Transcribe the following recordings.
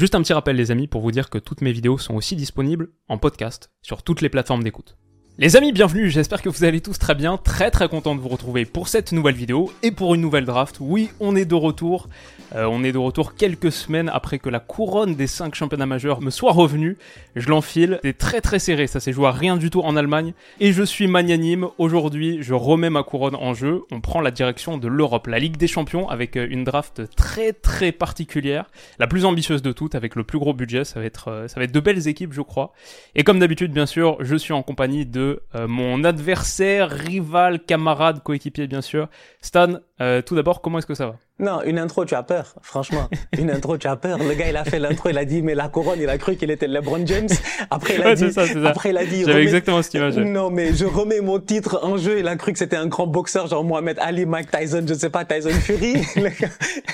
Juste un petit rappel les amis pour vous dire que toutes mes vidéos sont aussi disponibles en podcast sur toutes les plateformes d'écoute. Les amis, bienvenue, j'espère que vous allez tous très bien, très très content de vous retrouver pour cette nouvelle vidéo et pour une nouvelle draft. Oui, on est de retour, Euh, on est de retour quelques semaines après que la couronne des 5 championnats majeurs me soit revenue. Je l'enfile, c'est très très serré, ça s'est joué à rien du tout en Allemagne et je suis magnanime. Aujourd'hui, je remets ma couronne en jeu, on prend la direction de l'Europe, la Ligue des Champions avec euh, une draft très très particulière, la plus ambitieuse de toutes avec le plus gros budget, ça va être euh, ça va être de belles équipes, je crois. Et comme d'habitude, bien sûr, je suis en compagnie de euh, mon adversaire, rival, camarade, coéquipier, bien sûr. Stan, euh, tout d'abord, comment est-ce que ça va? Non, une intro, tu as peur, franchement. Une intro, tu as peur. Le gars, il a fait l'intro, il a dit, mais la couronne, il a cru qu'il était LeBron James. Après, il a Ouais, dit, c'est ça, c'est ça. après, il a dit, J'avais remets- exactement cette image. Non, mais je remets mon titre en jeu. Il a cru que c'était un grand boxeur, genre Mohamed Ali, Mike Tyson, je sais pas, Tyson Fury. Le gars,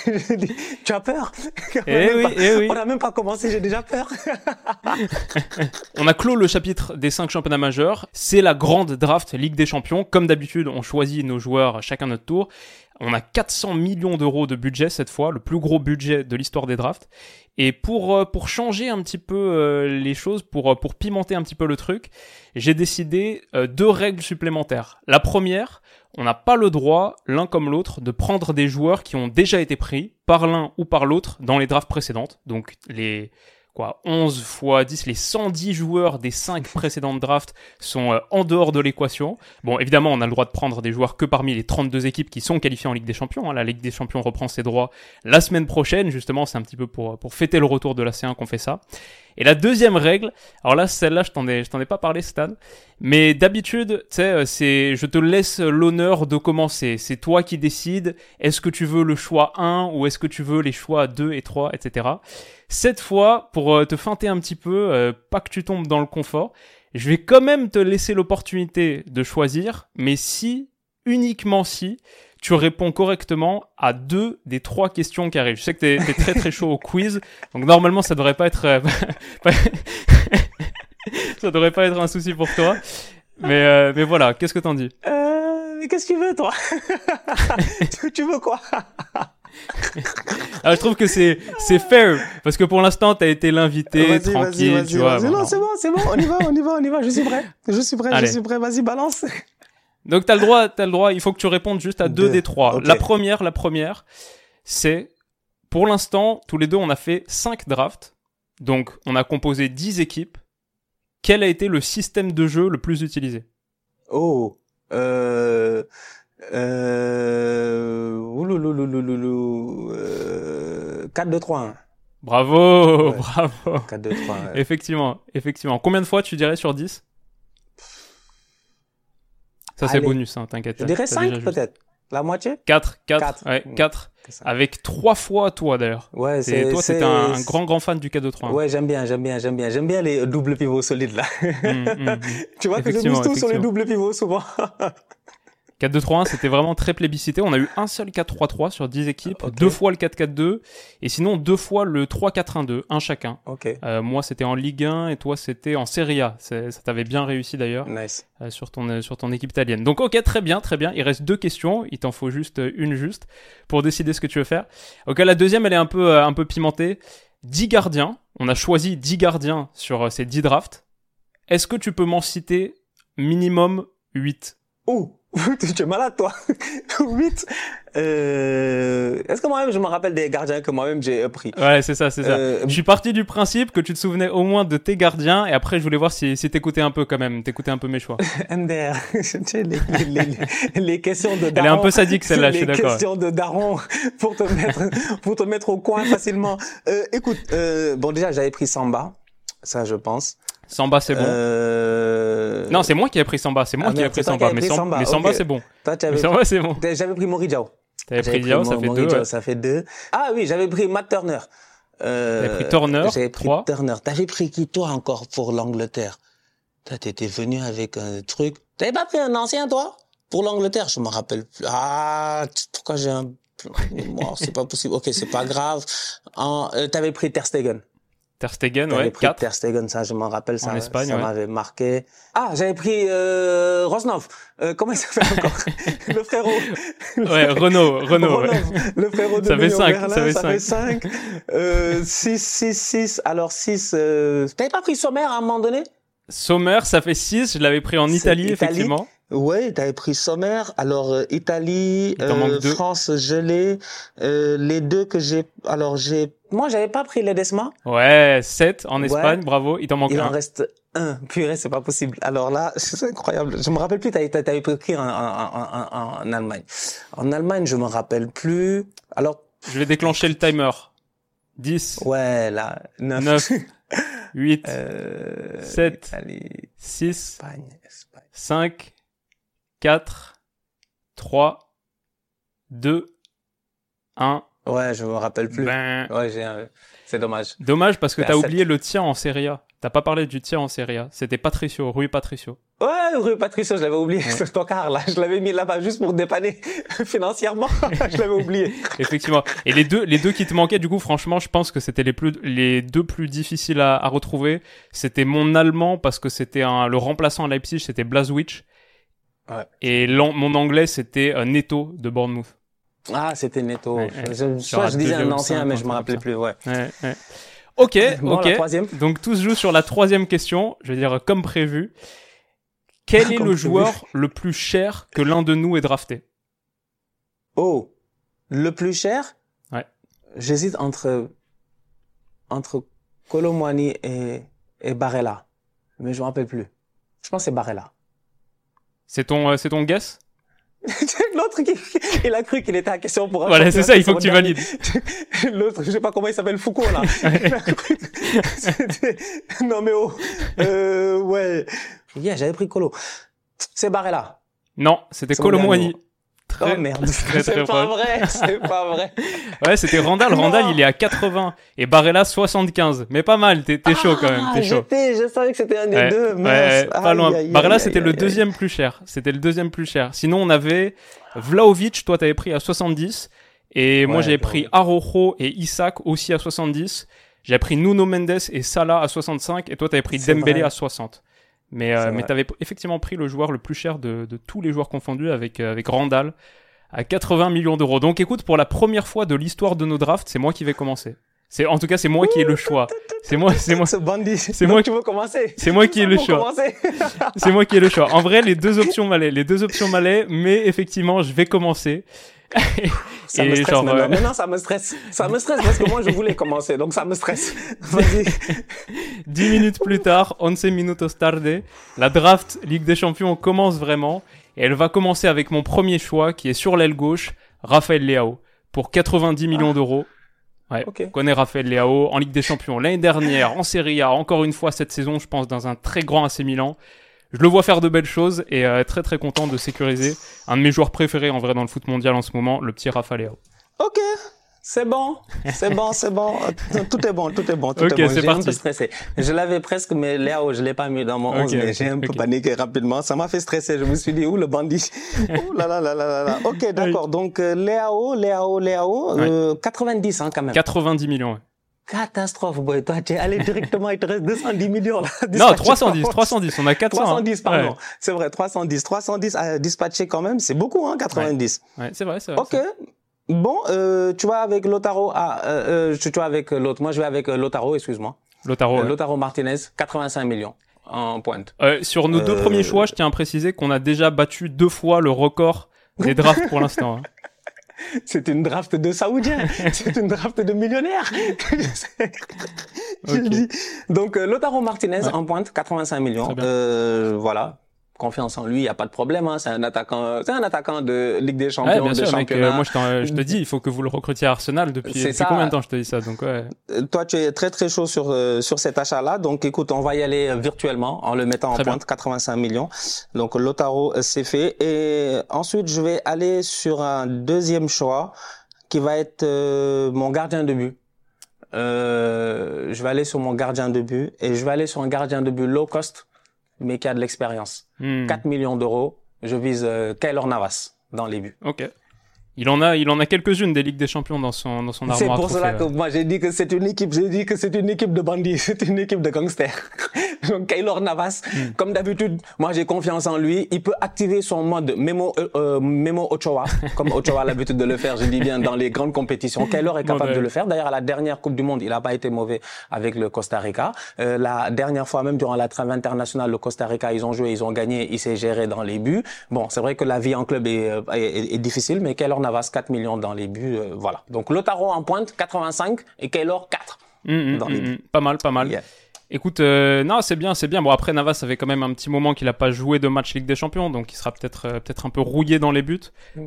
je dis, tu as peur? Eh oui, pas- eh oui. On a même pas commencé, j'ai déjà peur. On a clos le chapitre des 5 championnats majeurs. C'est la grande draft Ligue des Champions. Comme d'habitude, on choisit nos joueurs chacun notre tour. On a 400 millions d'euros de budget cette fois, le plus gros budget de l'histoire des drafts. Et pour, euh, pour changer un petit peu euh, les choses, pour, euh, pour pimenter un petit peu le truc, j'ai décidé deux règles supplémentaires. La première, on n'a pas le droit, l'un comme l'autre, de prendre des joueurs qui ont déjà été pris par l'un ou par l'autre dans les drafts précédentes. Donc les quoi 11 fois 10, les 110 joueurs des 5 précédentes drafts sont euh, en dehors de l'équation. Bon, évidemment, on a le droit de prendre des joueurs que parmi les 32 équipes qui sont qualifiées en Ligue des Champions. hein. La Ligue des Champions reprend ses droits la semaine prochaine, justement, c'est un petit peu pour, pour fêter le retour de la C1 qu'on fait ça. Et la deuxième règle, alors là, celle-là, je t'en ai, je t'en ai pas parlé, Stan, mais d'habitude, tu sais, euh, c'est, je te laisse l'honneur de commencer. C'est toi qui décides. Est-ce que tu veux le choix 1 ou est-ce que tu veux les choix 2 et 3, etc. Cette fois, pour euh, te feinter un petit peu, euh, pas que tu tombes dans le confort, je vais quand même te laisser l'opportunité de choisir, mais si, uniquement si, tu réponds correctement à deux des trois questions qui arrivent. Je sais que t'es, t'es très très chaud au quiz, donc normalement ça devrait pas être, euh, ça devrait pas être un souci pour toi. Mais, euh, mais voilà, qu'est-ce que t'en dis? Euh, mais qu'est-ce que tu veux, toi? tu, veux quoi? ah, Je trouve que c'est, c'est fair, parce que pour l'instant t'as été l'invité, tranquille, tu vois. Non, c'est bon, c'est bon. On y va, on y va, on y va. Je suis prêt. Je suis prêt, Allez. je suis prêt. Vas-y, balance. Donc t'as le droit, t'as le droit. Il faut que tu répondes juste à deux Deux. des trois. La première, la première, c'est pour l'instant tous les deux on a fait cinq drafts, donc on a composé 10 équipes. Quel a été le système de jeu le plus utilisé? Oh, euh, euh, oulouloulouloulou, euh, 4, 2, 3, 1. Bravo, Ouais. bravo. 4, 2, 3, 1. Effectivement, effectivement. Combien de fois tu dirais sur 10 Ça c'est bonus, hein, t'inquiète. Je dirais t'as déjà 5 juste. peut-être. La moitié? 4, 4, Quatre. ouais, Mm. 4. C'est ça. Avec 3 fois toi d'ailleurs. Ouais, C'est- toi, c'est t'es un, un grand grand fan du 4-2-3. Ouais, j'aime bien, j'aime bien, j'aime bien. J'aime bien les doubles pivots solides, là. Mm, tu vois que je mise tout sur les doubles pivots, souvent. 4-2-3-1, c'était vraiment très plébiscité. On a eu un seul 4-3-3 sur 10 équipes, deux fois le 4-4-2, et sinon deux fois le 3-4-1-2, un chacun. ok. Euh, moi, c'était en Ligue 1 et toi, c'était en Serie A. Ça t'avait bien réussi d'ailleurs Nice. euh, sur ton euh, sur ton équipe italienne. Donc, ok, très bien, très bien. Il reste deux questions. Il t'en faut juste euh, une juste pour décider ce que tu veux faire. Ok, la deuxième, elle est un peu euh, un peu pimentée. 10 gardiens. On a choisi 10 gardiens sur ces 10 drafts. Est-ce que tu peux m'en citer minimum 8 Oh, tu es malade, toi. 8. Euh, est-ce que moi-même, je me rappelle des gardiens que moi-même j'ai euh, pris? Ouais, c'est ça, c'est ça. Euh, Je suis parti du principe que tu te souvenais au moins de tes gardiens, et après je voulais voir si, si t'écoutais un peu quand même, t'écoutais un peu mes choix. MDR. Les, les, les, les questions de Elle daron. est un peu sadique celle-là, je suis Les d'accord. questions de daron pour te mettre, pour te mettre au coin facilement. Euh, écoute, euh, bon, déjà, j'avais pris Samba. Ça, je pense. Samba, c'est bon. Euh... Non, c'est moi qui ai pris Samba, c'est moi Ah, qui ai pris Samba, qui mais, pris Samba, mais Samba c'est bon. Toi, tu Mais avais, Samba c'est bon. j'avais pris Moridiao. T'avais pris Diao, ça fait deux. ouais. ça fait deux. Ah oui, j'avais pris Matt Turner. Euh, T'avais pris Turner, J'avais pris. Turner. T'avais pris qui toi encore pour l'Angleterre? Toi, T'étais venu avec un truc. T'avais pas pris un ancien toi? Pour l'Angleterre Je me rappelle plus. Ah, pourquoi j'ai un C'est pas possible. Ok, c'est pas grave. En, euh, T'avais pris Ter Stegen. Ter Stegen, ouais, pris 4. Ter Stegen, ça je m'en rappelle, ça, En Espagne, ça ouais. m'avait marqué. Ah, j'avais pris euh, Rosnov. Euh, comment il s'appelle encore Le frérot. Ouais, Renault, Renault. ouais. Le frérot de Ça fait Nuno cinq, Berlin, ça fait ça fait cinq. 5. Euh, 6, 6, 6. Alors 6. Euh... T'avais pas pris Sommer à un moment donné? Sommer, ça fait 6. Je l'avais pris en Italie, Italie. effectivement. Oui, t'avais pris Sommer. Alors euh, Italie, euh. France, je l'ai. Euh, les deux que j'ai. Alors j'ai. Moi, j'avais pas pris Ledesma. Ouais, 7 en Ouais. Espagne, bravo. Il t'en manque Il en un. reste un. Purée, c'est pas possible. Alors là, c'est incroyable. Je me rappelle plus, t'avais, t'avais pris en, en, en, en, en Allemagne. En Allemagne, je me rappelle plus. Alors, Je vais déclencher le timer. 10, ouais, là, 9. 9, 8, euh, Sept. Italie, 6, Espagne, Espagne. 5, 4, 3, 2, 1. Ouais, je me rappelle plus. Ben, Ouais, j'ai un... C'est dommage. Dommage parce que t'as oublié le tien en Serie A. T'as pas parlé du tien en Serie A. C'était Patricio, Rui Patricio. Ouais, rue Patricio, je l'avais oublié, Ouais. tocard là. Je l'avais mis là-bas juste pour dépanner financièrement. je l'avais oublié. Effectivement. Et les deux, les deux qui te manquaient, du coup, franchement, je pense que c'était les plus, les deux plus difficiles à, à retrouver. C'était mon allemand parce que c'était un, le remplaçant à Leipzig, c'était Blazwich. Ouais. Et mon anglais, c'était euh, Neto de Bournemouth. Ah, c'était Neto. Ouais, Je- ouais. soit je disais un ancien, mais je me truc rappelais plus, ouais. Ouais, ouais. Ok, Bon, ok. Donc tout se joue sur la troisième question. Je veux dire, comme prévu. Quel est le joueur le plus cher que l'un de nous ait drafté? Oh, le plus cher? Ouais. J'hésite entre entre Colomwani et, et Barella, mais je me rappelle plus. Je pense que c'est Barella. C'est ton, euh, c'est ton guess? L'autre qui il a cru qu'il était à question pour un Voilà, c'est ça, il faut que tu valides. L'autre, je sais pas comment il s'appelle, Foucault, là. Non, mais oh. Euh, ouais. Yeah, j'avais pris Colo. C'est Barella. Non, c'était Colomwani. Très, oh merde. C'est pas proche. vrai, c'est pas vrai. Ouais, c'était Randall. Randall, il est à 80 et Barella 75. Mais pas mal, t'es t'es chaud quand même, Ah, t'es chaud. Je savais que c'était un des Ouais, deux. ouais, pas loin. aïe, Barella, c'était le aïe. deuxième plus cher. C'était le deuxième plus cher. Sinon, on avait Vlaovic, toi t'avais pris à 70 et moi j'avais Vlahovic. pris Arojo et Isaac aussi à 70. J'avais pris Nuno Mendes et Salah à 65 et toi t'avais pris Dembélé vrai. à 60. Mais euh, mais t'avais effectivement pris le joueur le plus cher de, de tous les joueurs confondus avec euh, avec Randall à 80 millions d'euros. Donc écoute, pour la première fois de l'histoire de nos drafts, c'est moi qui vais commencer. C'est en tout cas c'est moi qui ai le choix. C'est moi, c'est moi. C'est moi tu veux commencer. c'est moi qui ai le choix. C'est moi qui ai le choix. En vrai, les deux options m'allaient. Les deux options m'allaient, mais effectivement, je vais commencer. Ça me stresse genre, maintenant. euh, Maintenant, ça me stresse. Ça me stresse parce que moi, je voulais commencer, donc ça me stresse. Vas-y. Dix minutes plus tard, 11 minutos tarde, la draft Ligue des Champions commence vraiment. Et elle va commencer avec mon premier choix, qui est sur l'aile gauche, Raphaël Leao, pour 90 millions d'euros. Ouais, on connaît Raphaël Leao en Ligue des Champions l'année dernière, en Serie A, encore une fois cette saison, je pense, dans un très grand AC Milan. Je le vois faire de belles choses et euh, très très content de sécuriser un de mes joueurs préférés en vrai dans le foot mondial en ce moment, le petit Raphaël Leao. Ok. C'est bon, c'est bon, c'est bon. Tout est bon, tout est bon, tout est bon. J'ai un peu stressé. Je l'avais presque, mais Léo, je l'ai pas mis dans mon Ok, 11, mais j'ai un peu paniqué rapidement. Ça m'a fait stresser. Je me suis dit, où le bandit Ouh là là là là là. Ok, d'accord. Donc, euh, Léo, Léo, Léo, euh, 90 hein, quand même. 90 millions. ouais. Catastrophe, boy. Toi, tu es allé directement, il te reste 210 millions là. Non, Dispatché 310, par- 310, on a 400. hein. 310, pardon. Ouais, C'est vrai, 310. 310 à dispatcher quand même, c'est beaucoup, hein, 90. ouais, c'est vrai, c'est vrai. Ok. Bon, euh, tu vas avec Lotaro. Ah, euh, euh, tu vas avec l'autre. Moi, je vais avec Lotaro, excuse-moi. Lotaro. Euh, ouais. Lotaro Martinez, 85 millions en pointe. Sur nos deux premiers choix, je tiens à préciser qu'on a déjà battu deux fois le record des drafts pour l'instant. hein. C'est une draft de Saoudiens. C'est une draft de millionnaires. Je dis. Donc, euh, Lotaro Martinez Ouais. en pointe, 85 millions. Euh, voilà. Confiance en lui, il y a pas de problème. Hein. C'est un attaquant, c'est un attaquant de Ligue des Champions, bien de sûr, mec, euh, moi, je, je te dis, il faut que vous le recrutiez à Arsenal depuis, C'est depuis ça. combien de temps je te dis ça Donc, ouais. Euh, Toi, tu es très très chaud sur euh, sur cet achat-là. Donc, écoute, on va y aller euh, virtuellement en le mettant Très en bien. pointe, 85 millions. Donc, Lotaro, c'est fait. Et ensuite, je vais aller sur un deuxième choix qui va être euh, mon gardien de but. Euh, je vais aller sur mon gardien de but et je vais aller sur un gardien de but low cost, mais qui a de l'expérience. Hmm. 4 millions d'euros. Je vise euh, Keylor Navas dans les buts. Ok. Il en a, il en a quelques-unes des Ligues des Champions dans son, dans son C'est armoire. à pour cela que moi j'ai dit que c'est une équipe, j'ai dit que c'est une équipe de bandits, c'est une équipe de gangsters. Donc Kaylor Navas, Hmm. comme d'habitude, moi j'ai confiance en lui. Il peut activer son mode Memo, euh, euh, Memo Ochoa, comme Ochoa a l'habitude de le faire, je dis bien dans les grandes compétitions. Kaylor est capable de le faire. D'ailleurs à la dernière Coupe du Monde, il n'a pas été mauvais avec le Costa Rica. Euh, la dernière fois même durant la trêve internationale, le Costa Rica, ils ont joué, ils ont gagné, il s'est géré dans les buts. Bon, c'est vrai que la vie en club est, euh, est, est- est difficile, mais Kaylor Navas 4 millions dans les buts, euh, voilà. Donc Lotaro en pointe 85 et Kaylor 4. Hum, hum, dans hum, les hum. Pas mal, pas mal. Yeah. Écoute, euh, non, c'est bien, c'est bien. Bon, après, Navas avait quand même un petit moment qu'il a pas joué de match Ligue des Champions, donc il sera peut-être euh, peut-être un peu rouillé dans les buts.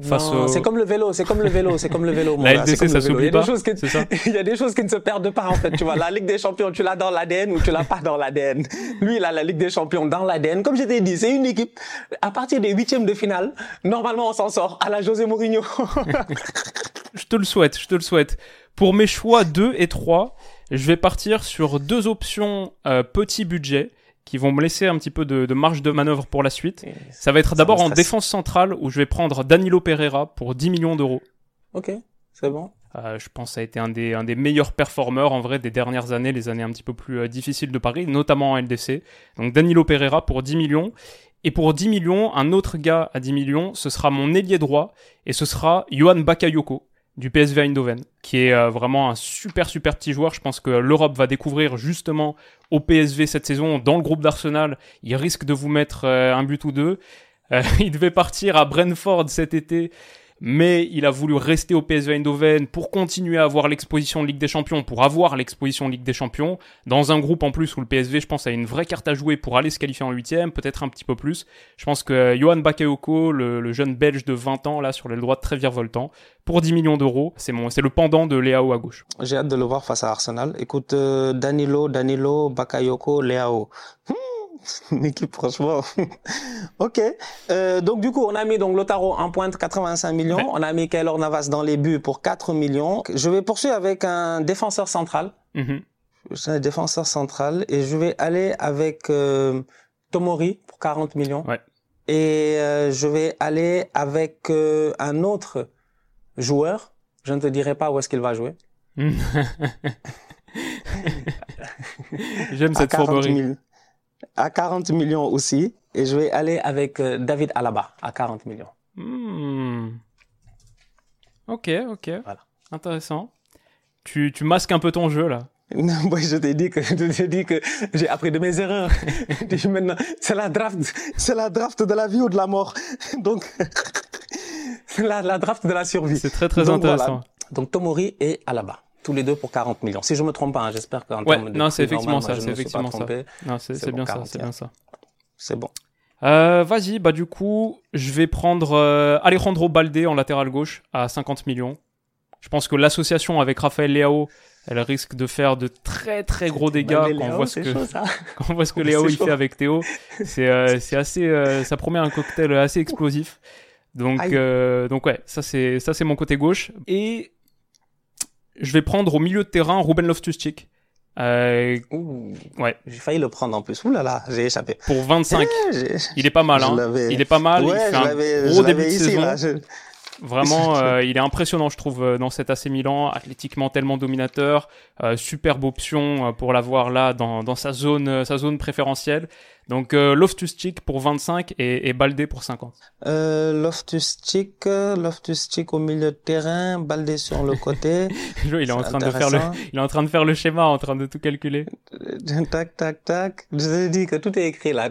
Face au- C'est comme le vélo, c'est comme le vélo, c'est comme le vélo. mon La gars, LDC, ça s'oublie pas, qui- ça Il y a des choses qui ne se perdent pas en fait. Tu vois, la Ligue des Champions, tu l'as dans l'ADN ou tu l'as pas dans l'ADN. Lui, il a la Ligue des Champions dans l'ADN. Comme je t'ai dit, c'est une équipe. À partir des huitièmes de finale, normalement, on s'en sort. À la José Mourinho. Je te le souhaite, je te le souhaite. Pour mes choix 2 et 3, je vais partir sur deux options euh, petit budget qui vont me laisser un petit peu de, de marge de manœuvre pour la suite. Ça va être d'abord en défense centrale où je vais prendre Danilo Pereira pour 10 millions d'euros. ok, c'est bon. Euh, je pense que ça a été un des, un des meilleurs performeurs en vrai des dernières années, les années un petit peu plus euh, difficiles de Paris, notamment en LDC. Donc Danilo Pereira pour 10 millions. Et pour 10 millions, un autre gars à 10 millions, ce sera mon ailier droit, et ce sera Johan Bakayoko du PSV Eindhoven, qui est euh, vraiment un super super petit joueur. Je pense que l'Europe va découvrir justement au PSV cette saison, dans le groupe d'Arsenal. Il risque de vous mettre euh, un but ou deux. Euh, il devait partir à Brentford cet été mais il a voulu rester au PSV Eindhoven pour continuer à avoir l'exposition Ligue des Champions, pour avoir l'exposition Ligue des Champions, dans un groupe en plus où le PSV, je pense, a une vraie carte à jouer pour aller se qualifier en huitième, peut-être un petit peu plus. Je pense que euh, Johan Bakayoko, le, le jeune belge de 20 ans, là, sur l'aile droite, très virevoltant, pour 10 millions d'euros, c'est mon, c'est le pendant de Léao à gauche. J'ai hâte de le voir face à Arsenal. Écoute, euh, Danilo, Danilo, Bakayoko, Leao. Hmm, une équipe, franchement. ok. Euh, donc, du coup, on a mis donc Lotaro en pointe 85 millions. Ouais. On a mis Kaylor Navas dans les buts pour 4 millions. Je vais poursuivre avec un défenseur central. C'est un défenseur central. Et je vais aller avec euh, Tomori pour 40 millions. Ouais. Et euh, je vais aller avec un autre joueur. Je ne te dirai pas où est-ce qu'il va jouer. J'aime à cette 40 fourberie. 000 à 40 millions aussi. Et je vais aller avec euh, David Alaba à 40 millions. Hmm. Ok, ok. Voilà. Intéressant. Tu, tu masques un peu ton jeu, là. Non, moi, je t'ai dit que, je t'ai dit que j'ai appris de mes erreurs. Maintenant, c'est la draft, c'est la draft de la vie ou de la mort. Donc, c'est la, la draft de la survie. C'est très très Donc, voilà. intéressant. Donc, Tomori et Alaba. Tous les deux pour 40 millions. Si je me trompe pas, hein, j'espère qu'en Ouais, termes de non, c'est effectivement normalement, ça, c'est effectivement ça. Non, c'est bon, bien ça, 40, c'est bien ça. C'est bon. Euh, Vas-y, bah du coup, je vais prendre euh, Alejandro Balde en latéral gauche à 50 millions. Je pense que l'association avec Raphaël Leao, elle risque de faire de très très gros dégâts quand on Léo, voit ce que chaud, quand on voit ce que Léao il chaud. fait avec Théo. C'est euh, c'est assez, euh, ça promet un cocktail assez explosif. Donc euh, donc ouais, ça c'est ça c'est mon côté gauche et je vais prendre au milieu de terrain Ruben Loftus-Cheek. Euh, Ouh. Ouais. J'ai failli le prendre en plus. Ouh là là, j'ai échappé. pour 25, Eh, il est pas mal. Hein. Il est pas mal. ouais, il fait un gros début de ici, saison. là. je- Vraiment, euh, il est impressionnant, je trouve, euh, dans cet AC Milan, athlétiquement tellement dominateur, euh, superbe option pour l'avoir là dans, dans sa zone, sa zone préférentielle. Donc euh, Loftus-Cheek pour 25 et, et Balde pour 50. Euh, Loftus-Cheek, euh, Loftus-Cheek au milieu de terrain, Baldé sur le côté. il est en train de faire le, il est en train de faire le schéma, en train de tout calculer. Euh, tac, tac, tac. Je vous ai dit que tout est écrit là.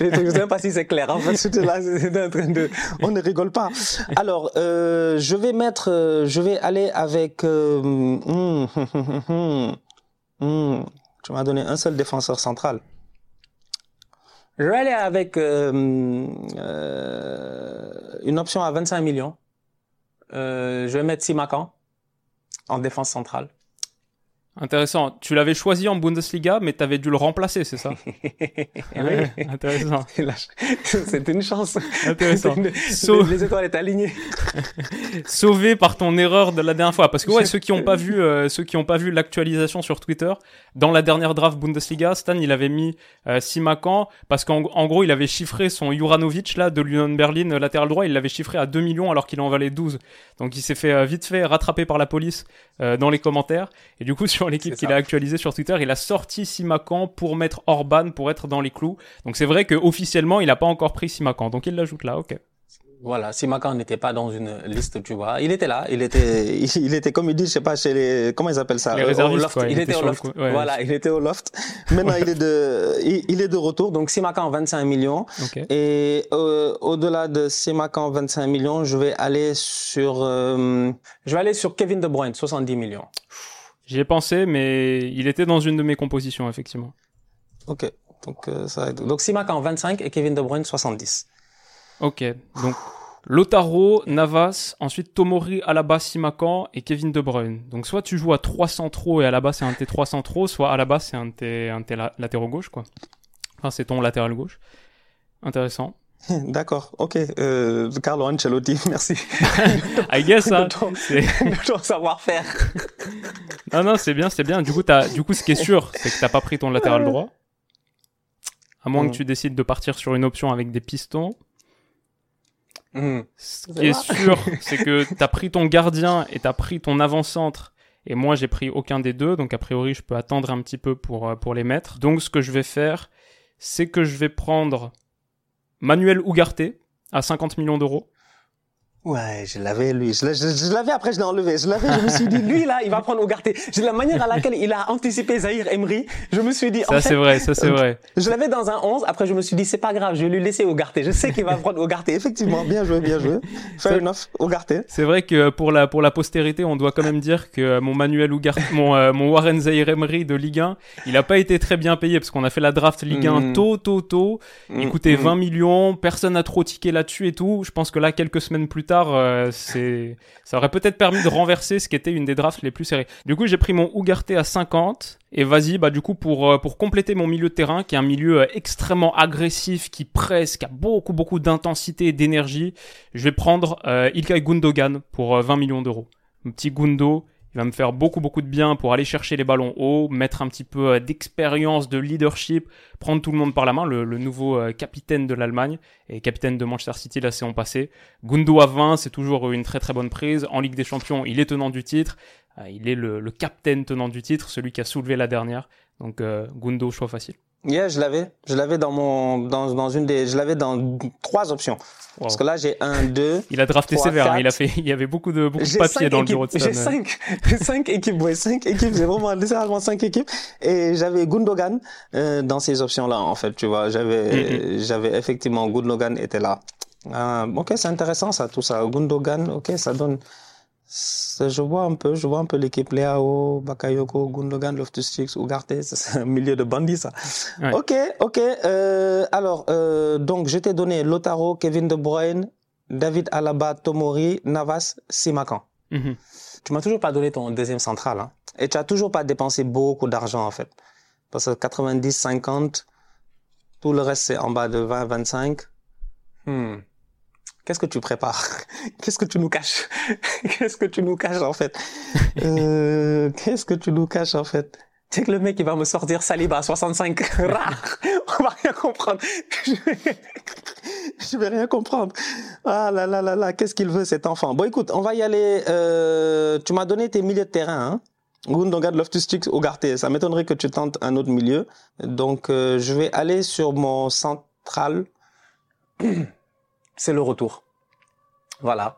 Je sais même pas si c'est clair. En fait, c'était là, en train de, on ne rigole pas. Alors, euh, je vais mettre, euh, je vais aller avec, hum, hum, hum. tu m'as donné un seul défenseur central. Je vais aller avec euh, euh, une option à 25 millions. Euh, je vais mettre Simakan en défense centrale. Intéressant. Tu l'avais choisi en Bundesliga, mais tu avais dû le remplacer, c'est ça oui. Intéressant. C'était une chance. Intéressant. Les, étoiles étaient alignées. Sauvé par ton erreur de la dernière fois, parce que ouais, ceux qui n'ont pas vu, euh, ceux qui ont pas vu l'actualisation sur Twitter, dans la dernière draft Bundesliga, Stan il avait mis euh, Simakan parce qu'en en gros il avait chiffré son Juranovic là de l'Union Berlin euh, latéral droit, il l'avait chiffré à 2 millions alors qu'il en valait 12. Donc il s'est fait euh, vite fait rattraper par la police dans les commentaires. Et du coup sur l'équipe qu'il a actualisé sur Twitter, il a sorti Simakan pour mettre Orban pour être dans les clous. Donc c'est vrai que officiellement, il n'a pas encore pris Simakan. Donc il l'ajoute là, ok. Voilà, Simakan n'était pas dans une liste, tu vois. Il était là, il était, il, était comme il dit, je sais pas, chez les, comment ils appellent ça? Les réservistes, Il, il, était, au loft. Ouais, voilà, il était au loft. Maintenant, il est de, il, il, est de retour. Donc Simakan 25 millions. Okay. Et euh, au-delà de Simakan 25 millions, je vais aller sur, euh, je vais aller sur Kevin De Bruyne 70 millions. J'y ai pensé, mais il était dans une de mes compositions, effectivement. Ok. Donc, euh, ça Donc, Simakan 25 et Kevin De Bruyne 70. Ok. Donc, Lotaro, Navas, ensuite Tomori, Alaba, Simakan et Kevin De Bruyne. Donc, soit tu joues à 3 centraux et Alaba c'est un de tes 3 centraux, soit Alaba c'est un de tes, un de tes latéraux gauche, quoi. Enfin, c'est ton latéral gauche. Intéressant. D'accord, ok. Euh, Carlo Ancelotti, merci. I guess, hein. De ton savoir-faire. non, non, c'est bien, c'est bien. Du coup, as, du coup, ce qui est sûr, c'est que t'as pas pris ton latéral droit. À moins Mm. que tu décides de partir sur une option avec des pistons. Mm. Ce qui est sûr, c'est que t'as pris ton gardien et t'as pris ton avant-centre. Et moi, j'ai pris aucun des deux. Donc, a priori, je peux attendre un petit peu pour, euh, pour les mettre. Donc, ce que je vais faire, c'est que je vais prendre Manuel Ugarte à 50 millions d'euros. Ouais, je l'avais lui. Je, je, je l'avais après, je l'ai enlevé. Je l'avais, je me suis dit, lui là, il va prendre Ougarté. J'ai la manière à laquelle il a anticipé Zahir Emery. Je me suis dit, Ça, c'est vrai, ça, c'est vrai. je l'avais dans un 11. Après, je me suis dit, c'est pas grave, je vais lui laisser Ougarté. Je sais qu'il va prendre Ougarté. Effectivement, bien joué, bien joué. Fair enough, Ougarté. C'est vrai que pour la, pour la postérité, on doit quand même dire que mon Manuel mon, euh, mon Warren Zaire Emery de Ligue 1, il a pas été très bien payé parce qu'on a fait la draft Ligue 1 Mm. tôt, tôt, tôt. Il Mm, coûtait mm. 20 millions, personne n'a trop tiqué là-dessus et tout. Je pense que là, quelques semaines plus tard, euh, ça aurait peut-être permis de renverser ce qui était une des drafts les plus serrées. Du coup, j'ai pris mon Ugarte à 50 et vas-y, bah du coup pour euh, pour compléter mon milieu de terrain, qui est un milieu euh, extrêmement agressif, qui presse, qui a beaucoup beaucoup d'intensité et d'énergie, je vais prendre euh, Ilkay Gundogan pour euh, 20 millions d'euros. Un petit Gundo, il va me faire beaucoup beaucoup de bien pour aller chercher les ballons hauts, mettre un petit peu euh, d'expérience, de leadership, prendre tout le monde par la main, le, nouveau euh, capitaine de l'Allemagne et capitaine de Manchester City la saison passée. Gundo à 20, c'est toujours une très très bonne prise. En Ligue des Champions, il est tenant du titre. Euh, il est le, capitaine tenant du titre, celui qui a soulevé la dernière. Donc Gundo, choix facile. Yeah, je l'avais. Je l'avais dans mon, dans, dans une des, je l'avais dans trois options. Parce que là, j'ai un, deux. Il a drafté sévère, hein. il a fait, il y avait beaucoup de beaucoup de J'ai papier cinq dans le équipes. bureau de J'ai cinq, cinq équipes, ouais, cinq équipes. J'ai vraiment littéralement cinq équipes. Et j'avais Gundogan euh, dans ces options-là, en fait, tu vois. J'avais, j'avais effectivement Gundogan était là. Ah, ok, c'est intéressant ça, tout ça. Gundogan, ok, ça donne. Je vois un peu, je vois un peu l'équipe Leao, Bakayoko, Gundogan, Loftus-Cheek, Ugarte. C'est un milieu de bandits, ça. Ouais. Ok, ok. Euh, alors, euh, donc, je t'ai donné Lotaro, Kevin De Bruyne, David Alaba, Tomori, Navas, Simakan. Mhm. Tu m'as toujours pas donné ton deuxième central, hein. Et tu as toujours pas dépensé beaucoup d'argent, en fait. Parce que 90, 50, tout le reste, c'est en bas de 20, 25. Hmm. Qu'est-ce que tu prépares? Qu'est-ce que tu nous caches? Qu'est-ce que tu nous caches, en fait? euh, qu'est-ce que tu nous caches, en fait? Tu sais que le mec, il va me sortir Saliba à 65. Rare. On va rien comprendre. Je vais rien comprendre. Ah là là là là, qu'est-ce qu'il veut cet enfant? Bon écoute, on va y aller. Euh, tu m'as donné tes milieux de terrain. Hein Gundogan, Loftus-Cheek, Ugarte. Ça m'étonnerait que tu tentes un autre milieu. Donc euh, je vais aller sur mon central. C'est le retour. Voilà.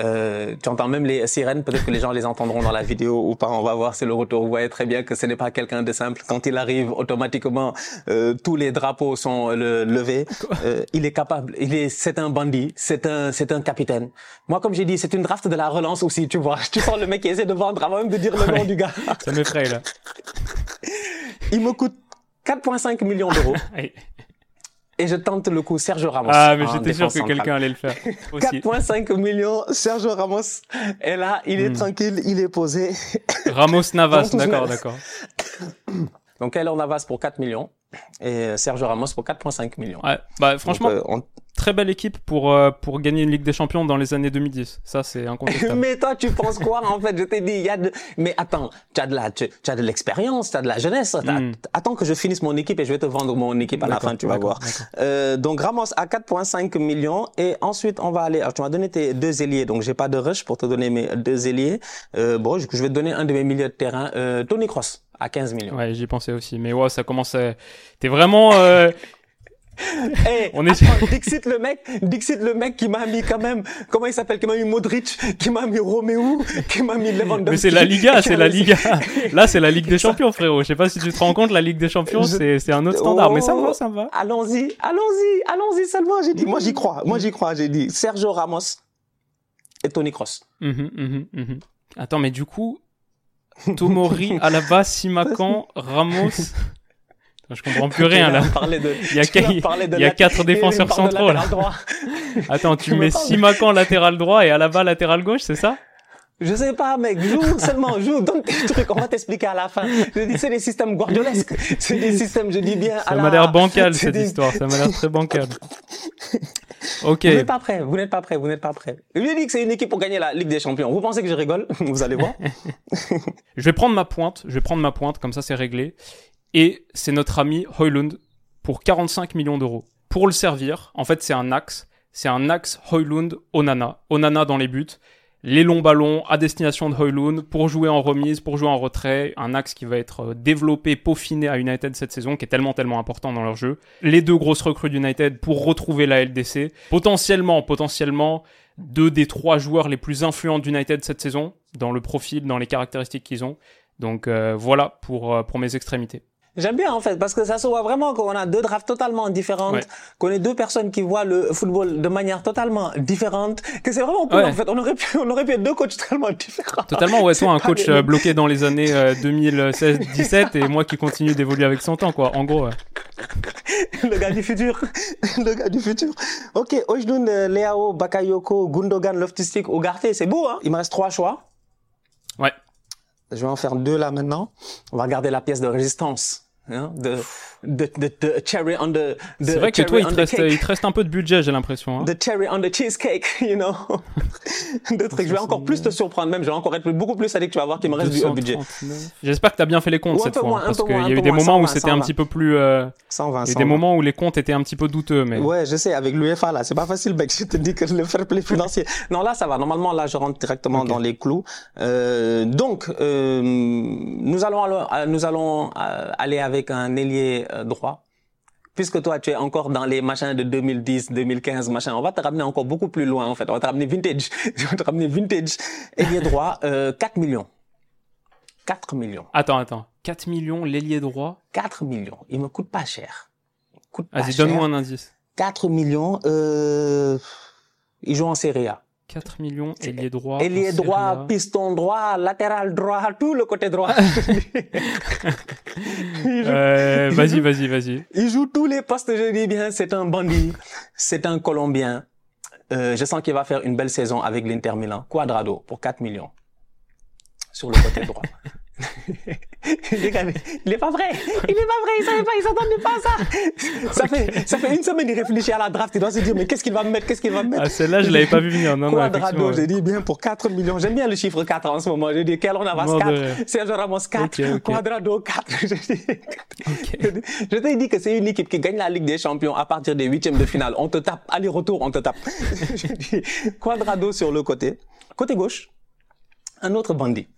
Euh, tu entends même les sirènes, peut-être que les gens les entendront dans la vidéo ou pas, on va voir, c'est le retour. Vous voyez très bien que ce n'est pas quelqu'un de simple. Quand il arrive, automatiquement, euh, tous les drapeaux sont euh, le- levés. Euh, il est capable, il est, c'est un bandit, c'est un, c'est un capitaine. Moi, comme j'ai dit, c'est une draft de la relance aussi, tu vois. Tu sens le mec qui essaie de vendre avant même de dire le nom du gars. Ça m'effraie là. Il me coûte 4,5 millions d'euros. Et je tente le coup Sergio Ramos. Ah, mais j'étais sûr que quelqu'un allait le faire. 4,5 millions, Sergio Ramos est là, il est hmm. tranquille, il est posé. Ramos Navas, d'accord, d'accord. Donc, Keylor Navas pour 4 millions et Sergio Ramos pour 4,5 millions. Ouais, bah franchement, euh, très belle équipe pour euh, pour gagner une Ligue des Champions dans les années 2010. Ça c'est incontestable. mais toi tu penses quoi en fait? Je t'ai dit il y a de... mais attends, tu as de la tu, as de l'expérience, tu as de la jeunesse. Hmm. Attends que je finisse mon équipe et je vais te vendre mon équipe à la fin, tu vas voir. Euh, donc Ramos à 4.5 millions et ensuite on va aller alors tu m'as donné tes deux ailiers donc j'ai pas de rush pour te donner mes deux ailiers. Euh, bon, je vais te donner un de mes milieux de terrain euh, Tony Cross à 15 millions. Ouais, j'y pensais aussi mais ouais, ça commence à... t'es vraiment euh, Hey, on est attends, Dixit le mec, Dixit le mec qui m'a mis quand même, comment il s'appelle, qui m'a mis Modric, qui m'a mis Romeo, qui m'a mis Lewandowski. Mais c'est la Liga, c'est la Liga. Là, c'est la Ligue des Champions, frérot. Je sais pas si tu te rends compte, la Ligue des Champions, c'est, c'est un autre standard. mais ça va, ça va. Allons-y, allons-y, allons-y seulement, j'ai dit. Moi, j'y crois. Moi, j'y crois, j'ai dit. Sergio Ramos et Tony Cross. Mhm, mhm, mhm. Attends, mais du coup, Tomori, Alaba, Simakan, Ramos. Je comprends plus rien là. Il y a, il y a quatre défenseurs centraux là. Attends, tu mets Simakan latéral droit et Alaba latéral gauche, c'est ça? Je sais pas, mec. Joue seulement, joue. Donne tes trucs. On va t'expliquer à la fin. Je dis, c'est des systèmes guardiolesques. C'est des systèmes, je dis bien. Ça m'a l'air bancal, cette histoire. Ça m'a l'air très bancal. Ok. Vous n'êtes pas prêt. Vous n'êtes pas prêt. Vous n'êtes pas prêt. Je dit que c'est une équipe pour gagner la Ligue des Champions. Vous pensez que je rigole? Vous allez voir. je vais prendre ma pointe. Je vais prendre ma pointe. Comme ça, c'est réglé et c'est notre ami Hoylund pour 45 millions d'euros. Pour le servir, en fait, c'est un axe. C'est un axe Hoylund-Onana. Onana dans les buts. Les longs ballons à destination de Hoylund pour jouer en remise, pour jouer en retrait. Un axe qui va être euh, développé, peaufiné à United cette saison, qui est tellement, tellement important dans leur jeu. Les deux grosses recrues d'United pour retrouver la LDC. Potentiellement, potentiellement, deux des trois joueurs les plus influents d'United cette saison, dans le profil, dans les caractéristiques qu'ils ont. Donc euh, voilà pour, euh, pour mes extrémités. J'aime bien en fait parce que ça se voit vraiment qu'on a deux drafts totalement différentes, qu'on est deux personnes qui voient le football de manière totalement différente, que c'est vraiment cool en fait. On aurait pu on aurait pu être deux coachs tellement différents. Totalement ouais, toi un coach euh, bloqué dans les années 2016-17 euh, et moi qui continue d'évoluer avec son temps quoi. En gros. le gars du futur, le gars du futur. Ok, Ojdun, euh, Leao, Bakayoko, Gundogan, Loftus-Cheek, c'est beau hein. Il me reste trois choix. Ouais. Je vais en faire deux là maintenant. On va regarder la pièce de résistance. Hein, de, de, de, cherry on the, C'est vrai que toi, il te, reste, il te, reste, un peu de budget, j'ai l'impression. Hein. The cherry on the cheesecake, you know. de trucs. Je vais encore plus te surprendre, même. Je vais encore être beaucoup plus que Tu vas voir qu'il me reste du budget. J'espère que tu as bien fait les comptes cette fois. Hein, parce qu'il y a eu des moments où c'était un petit peu plus. Euh... 120, il y a eu des moments où les comptes étaient un petit peu douteux. Mais... Ouais, je sais. Avec l'UEFA, là, c'est pas facile, mec. Je te dis que le fair play financier. non, là, ça va. Normalement, là, je rentre directement dans les clous. Euh, donc, euh, nous allons, nous allons euh, aller avec un ailier euh, droit puisque toi tu es encore dans les machins de 2010, 2015, machin, on va te ramener encore beaucoup plus loin en fait. On va te ramener vintage. On va te ramener vintage. Ailier droit, euh, 4 millions. 4 millions. Attends, attends. 4 millions l'ailier droit? 4 millions. Il me coûte pas cher. Vas-y, donne-moi un indice. 4 millions, euh, il joue en Serie A. 4 millions, ailier droit. Ailier droit, piston droit, latéral droit, tout le côté droit. euh, vas-y, vas-y, vas-y. Il joue tous les postes, je dis bien, c'est un bandit, c'est un Colombien. Euh, je sens qu'il va faire une belle saison avec l'Inter Milan. Quadrado pour 4 millions sur le côté droit. il est pas vrai. Il est pas vrai. Il savait pas, il s'attendait pas à ça. Ça fait, ça fait une semaine, il réfléchit à la draft. Il doit se dire, mais qu'est-ce qu'il va me mettre? Qu'est-ce qu'il va me mettre? Ah, celle-là, je l'avais pas vu venir. Non, Quadrado, j'ai dit bien pour 4 millions. J'aime bien le chiffre 4 en ce moment. J'ai dit, quel on avance 4. Sergio Ramos 4. Quadrado 4. Je t'ai dit que c'est une équipe qui gagne la Ligue des Champions à partir des huitièmes de finale. On te tape. Aller-retour, on te tape. j'ai dit, Quadrado sur le côté. Côté gauche. Un autre bandit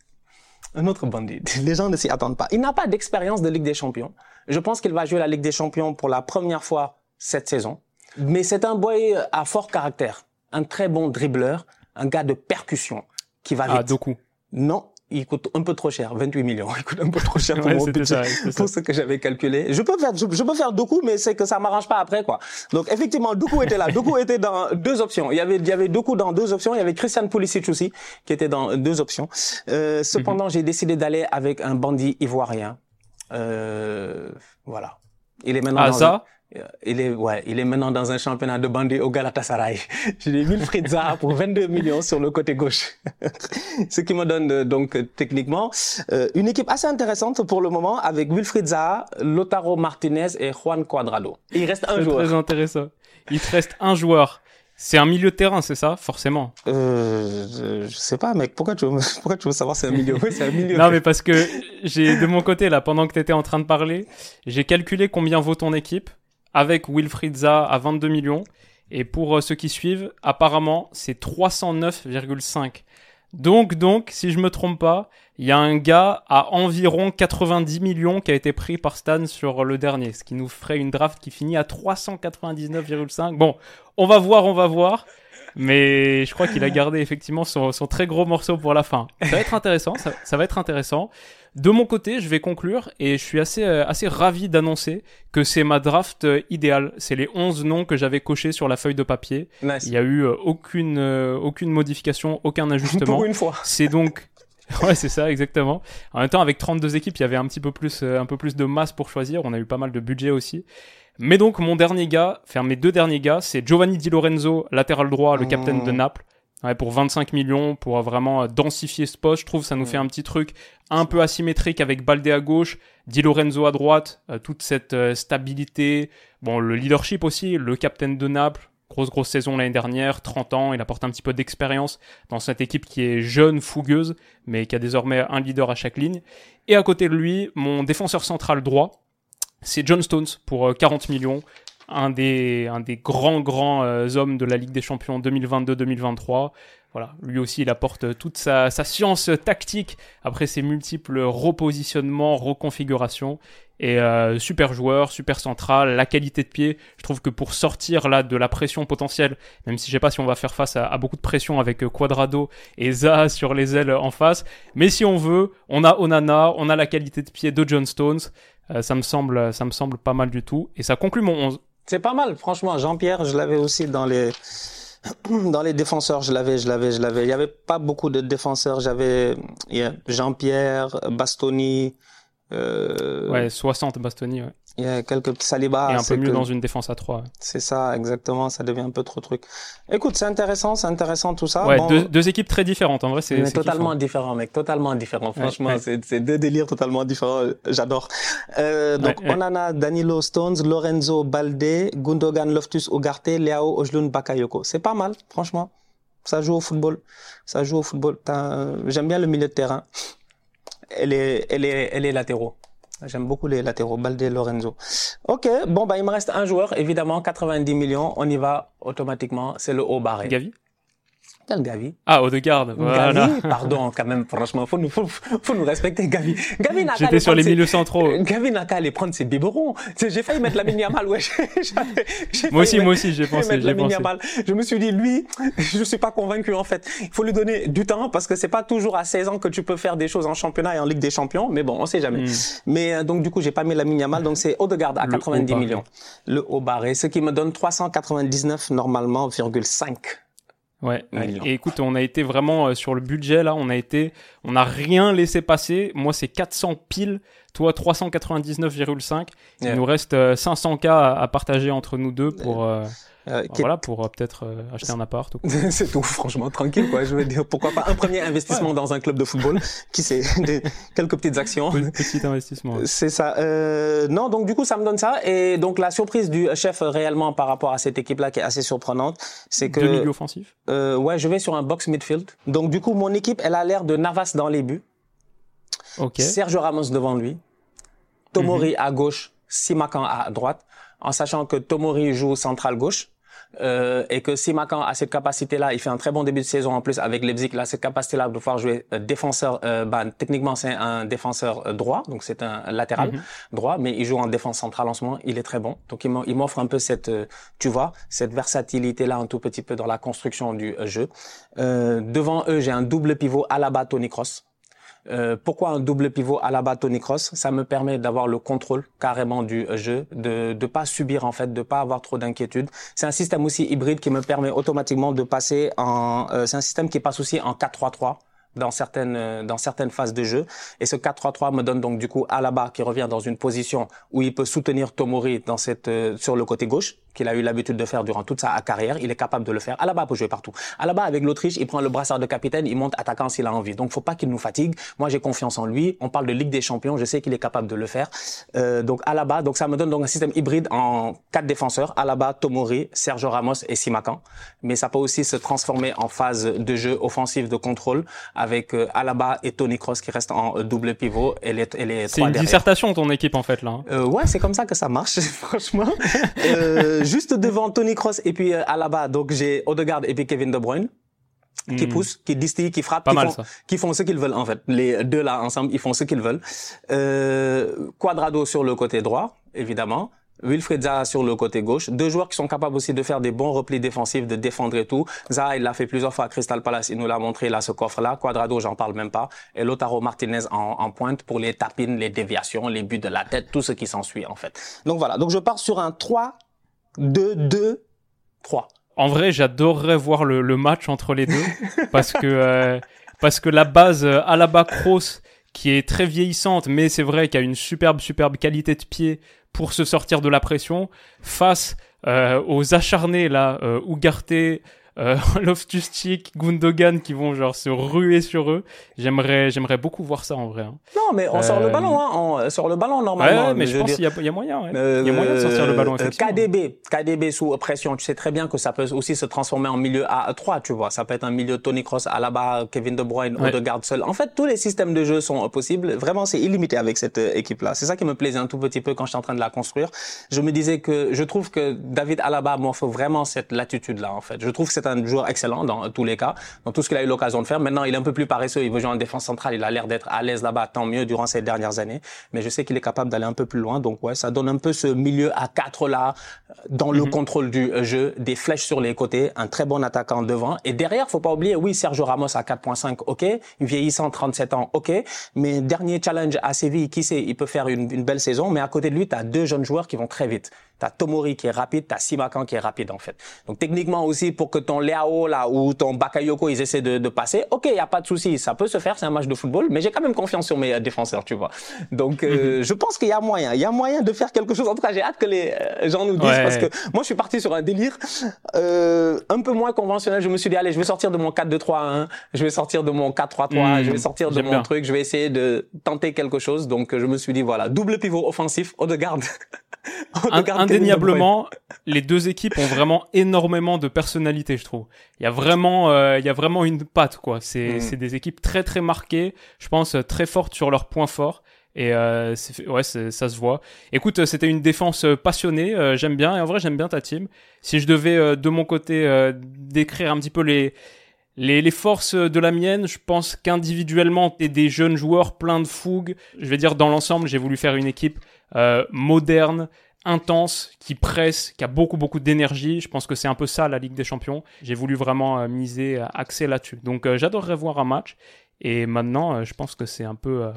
un autre bandit. Les gens ne s'y attendent pas. Il n'a pas d'expérience de Ligue des Champions. Je pense qu'il va jouer la Ligue des Champions pour la première fois cette saison. Mais c'est un boy à fort caractère, un très bon dribbleur, un gars de percussion qui va ah, vite. Ah, Doku. Non, il coûte un peu trop cher, 28 millions. Il coûte un peu trop cher pour mon budget, pour ce que j'avais calculé. Je peux faire, je, peux faire Doku, mais c'est que ça m'arrange pas après, quoi. Donc, effectivement, Doku était là. Doku était dans deux options. Il y avait, il y avait Doku dans deux options. Il y avait Christian Pulisic aussi, qui était dans deux options. Euh, cependant, mhm. j'ai décidé d'aller avec un bandit ivoirien. Euh, voilà. Il est maintenant Ah, dans ça? un- il est ouais, il est maintenant dans un championnat de bandit au Galatasaray. J'ai Wilfried Zaha pour 22 millions sur le côté gauche. Ce qui me donne euh, donc euh, techniquement euh, une équipe assez intéressante pour le moment avec Wilfried Zaha, Lotaro Martinez et Juan Cuadrado. Il reste un joueur. très intéressant. Il te reste un joueur. C'est un milieu de terrain, c'est ça Forcément? Euh, je, je sais pas, mec. Pourquoi tu veux, me- pourquoi tu veux savoir c'est un milieu? Oui, c'est un milieu. Non, mais parce que j'ai de mon côté là, pendant que tu étais en train de parler, j'ai calculé combien vaut ton équipe avec Wilfried Zaha à 22 millions. Et pour euh, ceux qui suivent, apparemment, c'est 309,5. Donc, donc, si je me trompe pas, il y a un gars à environ 90 millions qui a été pris par Stan sur le dernier, ce qui nous ferait une draft qui finit à 399,5. Bon, on va voir, on va voir. Mais je crois qu'il a gardé effectivement son, son très gros morceau pour la fin. Ça va être intéressant, ça, ça va être intéressant. De mon côté, je vais conclure et je suis assez, euh, assez ravi d'annoncer que c'est ma draft euh, idéale. C'est les 11 noms que j'avais cochés sur la feuille de papier. Nice. Il y a eu euh, aucune, aucune modification, aucun ajustement. Pour une fois. C'est donc Ouais, c'est ça exactement. En même temps avec 32 équipes, il y avait un petit peu plus un peu plus de masse pour choisir, on a eu pas mal de budget aussi. Mais donc mon dernier gars, enfin mes deux derniers gars, c'est Giovanni Di Lorenzo, latéral droit, le Mmh. capitaine de Naples. Ouais, pour 25 millions, pour vraiment euh, densifier ce poste, je trouve ça nous fait un petit truc un peu asymétrique avec Balde à gauche, Di Lorenzo à droite, euh, toute cette euh, stabilité, bon le leadership aussi, le capitaine de Naples, grosse grosse saison l'année dernière, 30 ans, il apporte un petit peu d'expérience dans cette équipe qui est jeune, fougueuse, mais qui a désormais un leader à chaque ligne. Et à côté de lui, mon défenseur central droit, c'est John Stones pour euh, 40 millions, un des, grands, grands euh, hommes de la Ligue des Champions 2022-2023. Voilà, lui aussi, il apporte toute sa, science tactique après ses multiples repositionnements, reconfigurations. Et euh, super joueur, super central, la qualité de pied. Je trouve que pour sortir là de la pression potentielle, même si je sais pas si on va faire face à, beaucoup de pression avec euh, Quadrado et Zaha sur les ailes en face, mais si on veut, on a Onana, on a la qualité de pied de John Stones. Euh, ça me semble, ça me semble pas mal du tout. Et ça conclut mon 11. C'est pas mal, franchement. Jean-Pierre, je l'avais aussi dans les dans défenseurs. Je l'avais, je l'avais, je l'avais. Il y avait pas beaucoup de défenseurs. J'avais Jean-Pierre, Bastoni. Euh, Ouais, 60 Bastoni, ouais. Il y a quelques petits Saliba. et un peu mieux que- dans une défense à 3. C'est ça, exactement. Ça devient un peu trop truc. Écoute, c'est intéressant, c'est intéressant tout ça. ouais, Bon, deux, deux équipes très différentes. En vrai, c'est totalement kiffant. différent, mec. Totalement différent. Franchement, ouais. c'est c'est deux délires totalement différents. J'adore. Euh, donc, Ouais, ouais. on en a Danilo Stones, Lorenzo Balde, Gundogan Loftus Ugarte, Leao Ojlun Bakayoko. C'est pas mal, franchement. Ça joue au football. Ça joue au football. T'as- J'aime bien le milieu de terrain. Elle est, elle est, elle est latéraux. J'aime beaucoup les latéraux, Balde, Lorenzo. Ok, bon, bah, il me reste un joueur, évidemment, 90 millions. On y va automatiquement. C'est le haut barré. Gavi? Quel Gavi? Ah, Odegaard, voilà. Gavi, pardon, quand même, franchement, faut nous, faut, faut nous respecter, Gavi. Gavi n'a qu'à J'étais aller sur les prendre ses- milieux centraux. Gavi n'a qu'à aller prendre ses biberons. J'ai failli mettre la mini mal, ouais. Moi aussi, mettre- moi aussi, j'ai pensé, j'ai pensé. Je me suis dit, lui, je suis pas convaincu, en fait. Il faut lui donner du temps parce que c'est pas toujours à 16 ans que tu peux faire des choses en championnat et en Ligue des Champions. Mais bon, on sait jamais. Hmm. Mais, euh, donc, du coup, j'ai pas mis la Yamal. Donc, c'est Odegaard à Le 90 haut barré. millions. Le haut barré. Ce qui me donne 399 normalement, virgule 5. Ouais. Et écoute, on a été vraiment euh, sur le budget là, on a été, on n'a rien laissé passer. Moi, c'est 400 piles. Toi, 399,5. Il nous reste euh, 500 k à, à partager entre nous deux pour, euh, Euh, est voilà, pour euh, peut-être euh, acheter un appart. Ou quoi. c'est tout, franchement, tranquille, quoi. Je veux dire, pourquoi pas un premier investissement dans un club de football, qui sait, des- quelques petites actions. Petit- investissement. ouais. C'est ça. Euh, non, donc du coup, ça me donne ça. Et donc la surprise du chef réellement par rapport à cette équipe-là, qui est assez surprenante, c'est que Deux milieux offensifs. euh, ouais, je vais sur un box midfield. Donc du coup, mon équipe, elle a l'air de Navas dans les buts, Ok. Sergio Ramos devant lui, Tomori Mhm. à gauche, Simakan à droite, en sachant que Tomori joue central gauche. Euh, et que Simakan a cette capacité-là, il fait un très bon début de saison en plus avec Leipzig, là, cette capacité-là de pouvoir jouer euh, défenseur, euh, bah, techniquement c'est un défenseur euh, droit, donc c'est un latéral Mhm. droit, mais il joue en défense centrale en ce moment, il est très bon. Donc il m'o- il m'offre un peu cette, euh, tu vois, cette versatilité-là un tout petit peu dans la construction du jeu. Euh, devant eux, j'ai un double pivot à la bas Tony Cross. Euh, pourquoi un double pivot à la bas Tony Cross Ça me permet d'avoir le contrôle carrément du euh, jeu, de de pas subir en fait, de pas avoir trop d'inquiétude. C'est un système aussi hybride qui me permet automatiquement de passer en. euh, c'est un système qui passe aussi en 4-3-3. dans certaines dans certaines phases de jeu. Et ce 4-3-3 me donne donc du coup Alaba qui revient dans une position où il peut soutenir Tomori dans cette sur le côté gauche qu'il a eu l'habitude de faire durant toute sa carrière. Il est capable de le faire. Alaba peut jouer partout. Alaba avec l'Autriche, il prend le brassard de capitaine, il monte attaquant s'il a envie. Donc faut pas qu'il nous fatigue. Moi j'ai confiance en lui. On parle de Ligue des Champions, je sais qu'il est capable de le faire. Euh, donc Alaba, donc ça me donne donc un système hybride en quatre défenseurs Alaba, Tomori, Sergio Ramos et Simakan. Mais ça peut aussi se transformer en phase de jeu offensif de contrôle avec euh, Alaba et Tony Cross qui restent en double pivot et les, et les C'est une dissertation ton équipe en fait là. Hein. Euh, ouais, c'est comme ça que ça marche franchement. Juste devant Tony Cross et puis euh, Alaba, donc j'ai Odegaard et puis Kevin De Bruyne qui poussent, qui distillent, qui frappent, qui, font, qui, font, ce qu'ils veulent en fait. Les deux là ensemble, ils font ce qu'ils veulent. Euh, Quadrado sur le côté droit, évidemment. Wilfried Zaha sur le côté gauche. Deux joueurs qui sont capables aussi de faire des bons replis défensifs, de défendre et tout. Zaha, il l'a fait plusieurs fois à Crystal Palace. Il nous l'a montré là, ce coffre-là. Quadrado, j'en parle même pas. Et Lotaro Martinez en, en, pointe pour les tapines, les déviations, les buts de la tête, tout ce qui s'ensuit en fait. Donc voilà. Donc je pars sur un 3 2, 2, 3. En vrai, j'adorerais voir le, le, match entre les deux parce que euh, parce que la base euh, Alaba Kroos qui est très vieillissante, mais c'est vrai qu'elle a une superbe superbe qualité de pied pour se sortir de la pression face euh, aux acharnés là, euh, Ougarté, euh, Loftus Cheek, Gundogan qui vont genre se ruer sur eux. J'aimerais, j'aimerais beaucoup voir ça en vrai. Hein. Non, mais on sort le ballon, hein. On sort le ballon normalement. Ouais, mais je, pense qu'il y, y, a moyen. Ouais. Euh, il y a moyen de sortir le ballon. Euh, KDB, KDB sous pression. Tu sais très bien que ça peut aussi se transformer en milieu à 3 tu vois. Ça peut être un milieu Tony Cross, Alaba, Kevin De Bruyne, ouais. Odegaard seul. En fait, tous les systèmes de jeu sont possibles. Vraiment, c'est illimité avec cette euh, équipe-là. C'est ça qui me plaisait un tout petit peu quand j'étais en train de la construire. Je me disais que je trouve que David Alaba m'offre vraiment cette latitude-là. En fait, je trouve que c'est un joueur excellent dans tous les cas, dans tout ce qu'il a eu l'occasion de faire. Maintenant, il est un peu plus paresseux, il veut jouer en défense centrale, il a l'air d'être à l'aise là-bas, tant mieux durant ces dernières années. Mais je sais qu'il est capable d'aller un peu plus loin. Donc ouais, ça donne un peu ce milieu à quatre là, dans le mhm. contrôle du jeu, des flèches sur les côtés, un très bon attaquant devant. Et derrière, faut pas oublier, oui, Sergio Ramos à 4.5, ok, vieillissant, 37 ans, ok. Mais dernier challenge à Séville, qui sait, il peut faire une, une belle saison. Mais à côté de lui, tu as deux jeunes joueurs qui vont très vite. T'as Tomori qui est rapide, t'as Simakan qui est rapide en fait. Donc techniquement aussi pour que ton Leao là ou ton Bakayoko ils essaient de, de passer, ok, y a pas de souci, ça peut se faire, c'est un match de football, mais j'ai quand même confiance sur mes euh, défenseurs, tu vois. Donc euh, mhm. je pense qu'il y a moyen, il y a moyen de faire quelque chose. En tout cas, j'ai hâte que les euh, gens nous disent parce que moi je suis parti sur un délire euh, un peu moins conventionnel. Je me suis dit allez, je vais sortir de mon 4-2-3-1, je vais sortir de mon 4-3-3, je vais sortir de mon truc, je vais essayer de tenter quelque chose. Donc je me suis dit voilà, double pivot offensif, haut de garde. indéniablement, les deux équipes ont vraiment énormément de personnalité, je trouve. Il y a vraiment, euh, il y a vraiment une patte, quoi. C'est, mm. des équipes très très marquées, je pense très fortes sur leurs points forts. Et euh, ouais, ça se voit. Écoute, c'était une défense passionnée. Euh, j'aime bien. Et en vrai, j'aime bien ta team. Si je devais euh, de mon côté euh, décrire un petit peu les les, les, forces de la mienne, je pense qu'individuellement, t'es des jeunes joueurs pleins de fougue. Je vais dire, dans l'ensemble, j'ai voulu faire une équipe euh, moderne, intense, qui presse, qui a beaucoup beaucoup d'énergie. Je pense que c'est un peu ça la Ligue des Champions. J'ai voulu vraiment euh, miser, euh, axer là-dessus. Donc j'adorerais voir un match. Et maintenant, je pense que c'est un peu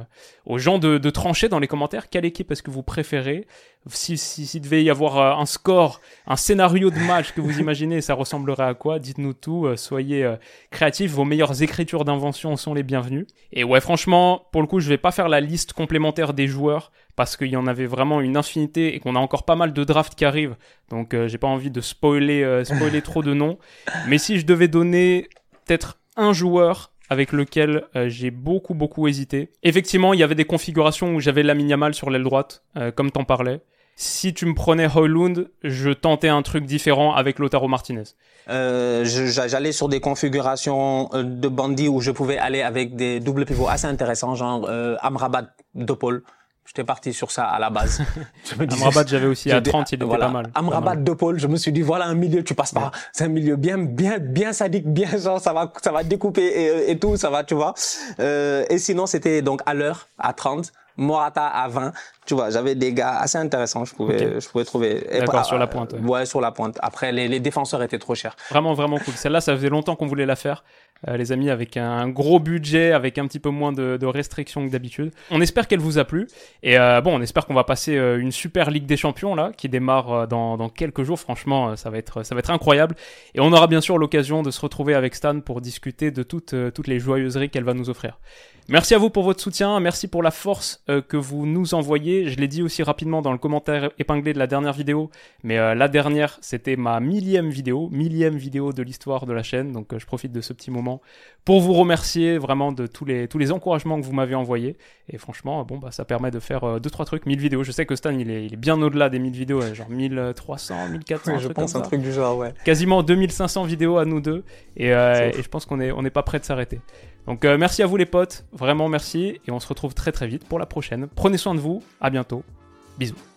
aux gens de, trancher dans les commentaires quelle équipe est-ce que vous préférez? Si, si devait y avoir un score, un scénario de match que vous imaginez, ça ressemblerait à quoi? Dites-nous tout. soyez créatifs. Vos meilleures écritures d'invention sont les bienvenues. Et ouais, franchement, pour le coup, je vais pas faire la liste complémentaire des joueurs parce qu'il y en avait vraiment une infinité et qu'on a encore pas mal de drafts qui arrivent. Donc euh, j'ai pas envie de spoiler, euh, spoiler trop de noms. Mais si je devais donner peut-être un joueur avec lequel euh, j'ai beaucoup beaucoup hésité. Effectivement, il y avait des configurations où j'avais la Yamal sur l'aile droite, comme t'en parlais. Si tu me prenais Hoylund, je tentais un truc différent avec Lotaro Martinez. J'allais sur des configurations de bandits où je pouvais aller avec des doubles pivots assez intéressants, genre Amrabat, Dopol. J'étais parti sur ça à la base. Amrabat, j'avais aussi à 30, il était pas mal. Amrabat de Paul, je me suis dit voilà un milieu, tu passes pas. C'est un milieu bien, bien, bien sadique, bien genre ça va, ça va découper et, et tout, ça va, tu vois. Euh, et sinon c'était donc à l'heure, à 30, Morata à 20. Tu vois, j'avais des gars assez intéressants, je pouvais, je pouvais trouver. D'accord, sur la pointe. Ouais. sur la pointe. Après, les, les défenseurs étaient trop chers. Vraiment, vraiment cool. Celle-là, ça faisait longtemps qu'on voulait la faire. Euh, les amis, avec un gros budget, avec un petit peu moins de, de restrictions que d'habitude. On espère qu'elle vous a plu. Et euh, bon, on espère qu'on va passer euh, une super Ligue des Champions là, qui démarre dans, dans, quelques jours. Franchement, ça va être, ça va être incroyable. Et on aura bien sûr l'occasion de se retrouver avec Stan pour discuter de toutes, toutes les joyeuseries qu'elle va nous offrir. Merci à vous pour votre soutien, merci pour la force euh, que vous nous envoyez. Je l'ai dit aussi rapidement dans le commentaire épinglé de la dernière vidéo, mais euh, la dernière, c'était ma millième vidéo, millième vidéo de l'histoire de la chaîne, donc euh, je profite de ce petit moment pour vous remercier vraiment de tous les, tous les encouragements que vous m'avez envoyés. Et franchement, bon, bah, ça permet de faire deux trois trucs, 1000 vidéos. Je sais que Stan, il est, il est bien au-delà des 1000 vidéos, genre 1300, 1400. je pense un truc du genre, ouais. Quasiment 2500 vidéos à nous deux, et, et je pense qu'on n'est on est pas prêt de s'arrêter. Donc euh, merci à vous les potes, vraiment merci, et on se retrouve très très vite pour la prochaine. Prenez soin de vous, à bientôt, bisous.